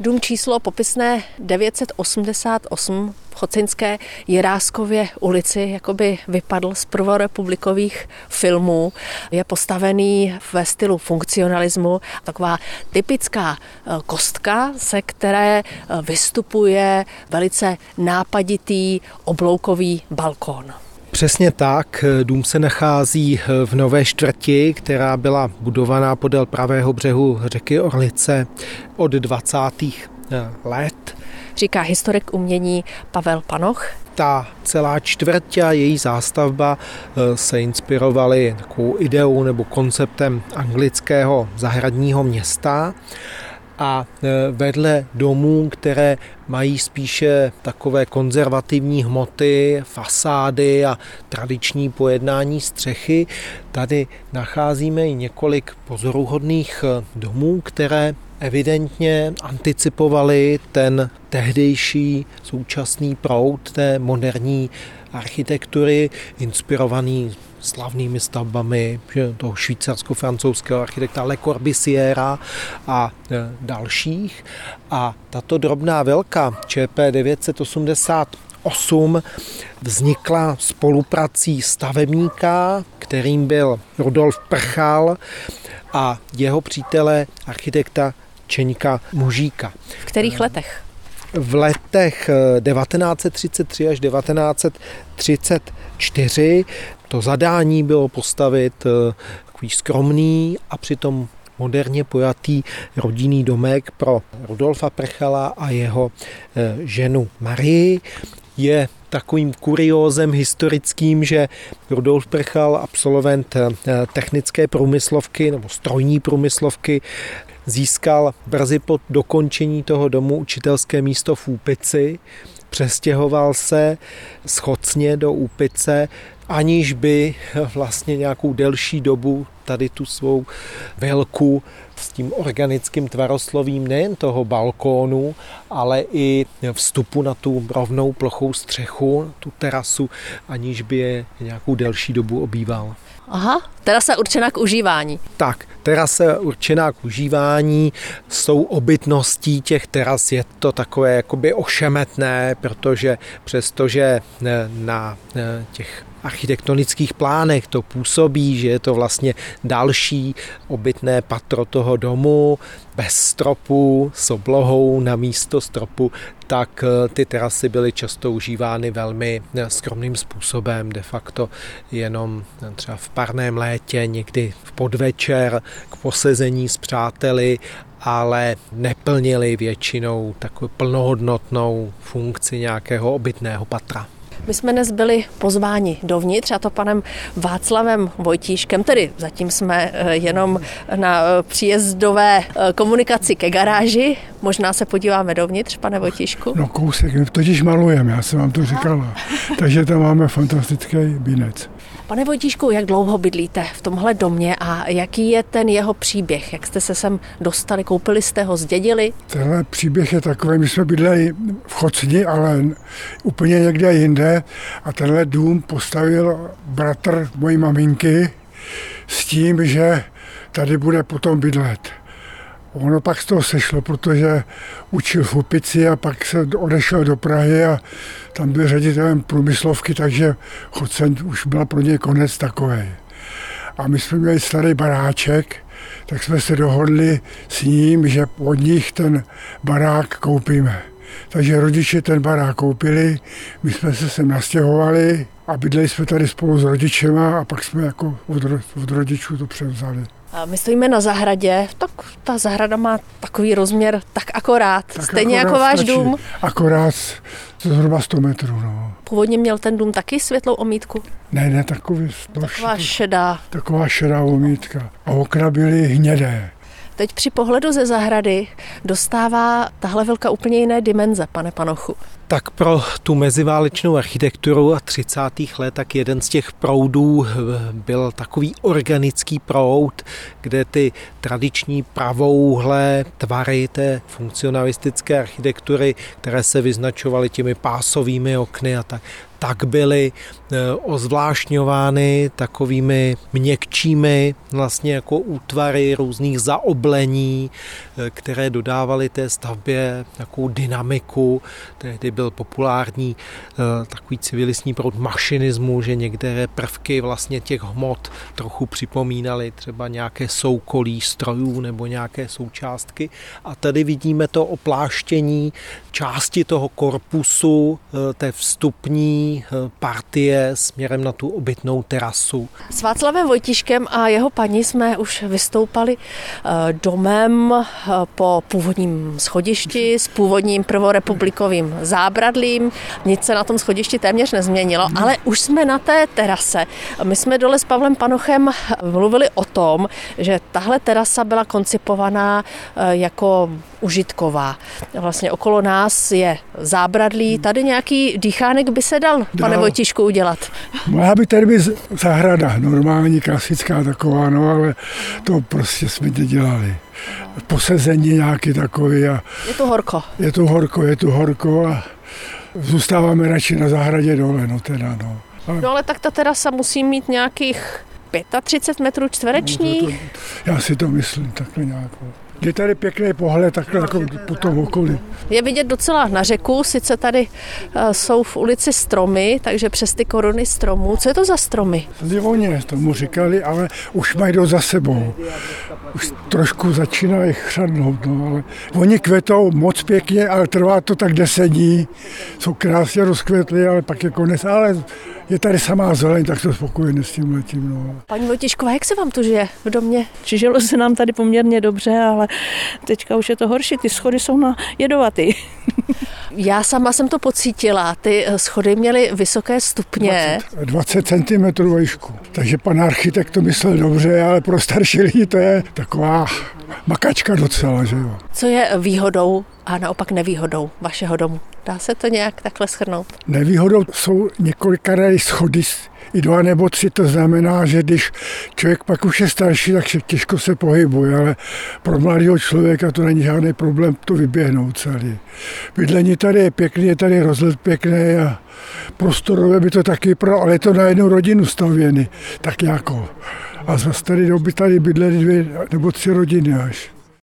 Dům číslo popisné 988 v Chocinské Jiráskově ulici jakoby vypadl z prvorepublikových filmů. Je postavený ve stylu funkcionalismu. Taková typická eh, kostka, se které eh, vystupuje velice nápaditý obloukový balkón. Přesně tak. Dům se nachází v Nové čtvrti, která byla budovaná podél pravého břehu řeky Orlice od 20. let. Říká historik umění Pavel Panoch. Ta celá čtvrť a její zástavba eh, se inspirovaly takovou ideou nebo konceptem anglického zahradního města a e, vedle domů, které mají spíše takové konzervativní hmoty, fasády a tradiční pojednání střechy, tady nacházíme i několik pozoruhodných e, domů, které evidentně anticipovali ten tehdejší současný proud té moderní architektury, inspirovaný slavnými stavbami toho švýcarsko-francouzského architekta Le Corbusiera a e, dalších. A tato drobná velká ČP 988 vznikla spoluprací stavebníka, kterým byl Rudolf Prchal a jeho přítele architekta Čeňka Mužíka. V kterých letech? V letech 1933 až 1934 to zadání bylo postavit eh, takový skromný a přitom moderně pojatý rodinný domek pro Rudolfa Prchala a jeho eh, ženu Marii. Je takovým kuriózem historickým, že Rudolf Prchal, absolvent eh, technické průmyslovky nebo strojní průmyslovky, získal brzy po dokončení toho domu učitelské místo v Úpici, přestěhoval se schocně do Úpice, aniž by vlastně nějakou delší dobu tady tu svou velku s tím organickým tvaroslovím nejen toho balkónu, ale i vstupu na tu rovnou plochou střechu, tu terasu, aniž by je nějakou delší dobu obýval. Aha, terasa určená k užívání. Tak, terasa určená k užívání, jsou obytností těch teras, je to takové jakoby ošemetné, protože přestože na těch architektonických plánech. To působí, že je to vlastně další obytné patro toho domu, bez stropu, s oblohou na místo stropu, tak eh, ty terasy byly často užívány velmi eh, skromným způsobem, de facto jenom eh, třeba v parném létě, někdy v podvečer k posezení s přáteli ale neplnili většinou takovou plnohodnotnou funkci nějakého obytného patra. My jsme dnes byli pozváni dovnitř, a to panem Václavem Vojtíškem, tedy zatím jsme eh, jenom na příjezdové eh, komunikaci ke garáži. Možná se podíváme dovnitř, pane Vojtíšku. No kousek, totiž malujeme, já jsem vám to říkala. Takže tam máme fantastický binec. Pane Vojtíšku, jak dlouho bydlíte v tomhle domě a jaký je ten jeho příběh? Jak jste se sem dostali? Koupili jste ho, zdědili? Tenhle příběh je takový, my jsme bydleli v Chocni, ale úplně někde jinde a tenhle dům postavil bratr mojí maminky s tím, že tady bude potom bydlet. Ono pak z toho sešlo, protože učil v Upici a pak se odešel do Prahy a tam byl ředitelem průmyslovky, takže Chodcen už byl pro něj konec takový. A my jsme měli starý baráček, tak jsme se dohodli s ním, že od nich ten barák koupíme. Takže rodiče ten barák koupili, my jsme se sem nastěhovali a bydleli jsme tady spolu s rodičema a pak jsme jako od, od rodičů to převzali. My stojíme na zahradě, tak ta zahrada má takový rozměr tak akorát, tak stejně akorát jako váš stačí. dům. Akorát zhruba 100 metrů. No. Původně měl ten dům taky světlou omítku? Ne, ne, takový. Taková šedá. Taková šedá omítka. A okna byly hnědé. Teď při pohledu ze zahrady dostává tahle vilka úplně jiné dimenze, pane Panochu. tak pro tu meziválečnou architekturu a 30. let tak jeden z těch proudů byl takový organický proud, kde ty tradiční pravouhle tvary té funkcionalistické architektury, které se vyznačovaly těmi pásovými okny a tak, tak byly eh, ozvlášňovány takovými měkčími vlastně jako útvary různých zaoblení, eh, které dodávaly té stavbě takovou dynamiku. Tehdy byl populární eh, takový civilistní proud mašinismu, že některé prvky vlastně těch hmot trochu připomínaly třeba nějaké soukolí strojů nebo nějaké součástky. A tady vidíme to opláštění části toho korpusu, té vstupní Eh, směrem na tu obytnou terasu. S Václavem Vojtiškem a jeho paní jsme už vystoupali eh, domem eh, po původním schodišti s původním prvorepublikovým zábradlím. Nic se na tom schodišti téměř nezměnilo, hmm. ale už jsme na té terase. My jsme dole s Pavlem Panochem mluvili o tom, že tahle terasa byla koncipovaná jako užitková. Vlastně okolo nás je zábradlí, tady nějaký dýchánek by se dal pane. Vojtišku, udělat? Mohla by tady být zahrada, normální, klasická taková, no ale to prostě jsme dělali. Posezení nějaký takový. A je tu horko. Je tu horko, je tu horko a zůstáváme radši na zahradě dole, no teda, no. A... No ale tak ta terasa musí mít nějakých 35 metrů čtverečních? No, to, to, já si to myslím takhle nějak. Je tady pěkný pohled takhle jako po tom okolí. Je vidět docela na řeku, sice tady uh, jsou v ulici stromy, takže přes ty koruny stromů. Co je to za stromy? Livoně tomu říkali, ale už mají do za sebou. Už trošku začínají chřadnout, no, ale oni kvetou moc pěkně, ale trvá to tak deset dní. Jsou krásně rozkvetli, ale pak je konec, ale je tady samá zeleň, tak to spokojený s tím letím. No. Paní Vojtěšková, jak se vám tu žije v domě? Žilo se nám tady poměrně dobře, ale teďka už je to horší, ty schody jsou na jedovatý. Já sama jsem to pocítila, ty schody měly vysoké stupně. 20, 20 cm výšku, takže pan architekt to myslel dobře, ale pro starší lidi to je taková makačka docela, že jo. Co je výhodou a naopak nevýhodou vašeho domu? Dá se to nějak takhle schrnout? Nevýhodou jsou několika schody i dva nebo tři, to znamená, že když člověk pak už je starší, tak se těžko se pohybuje, ale pro mladého člověka to není žádný problém to vyběhnout celý. Bydlení tady je pěkný, je tady rozhled pěkný a prostorově by to taky pro, ale je to na jednu rodinu stavěný, tak jako. A za staré doby tady bydleli dvě nebo tři rodiny až.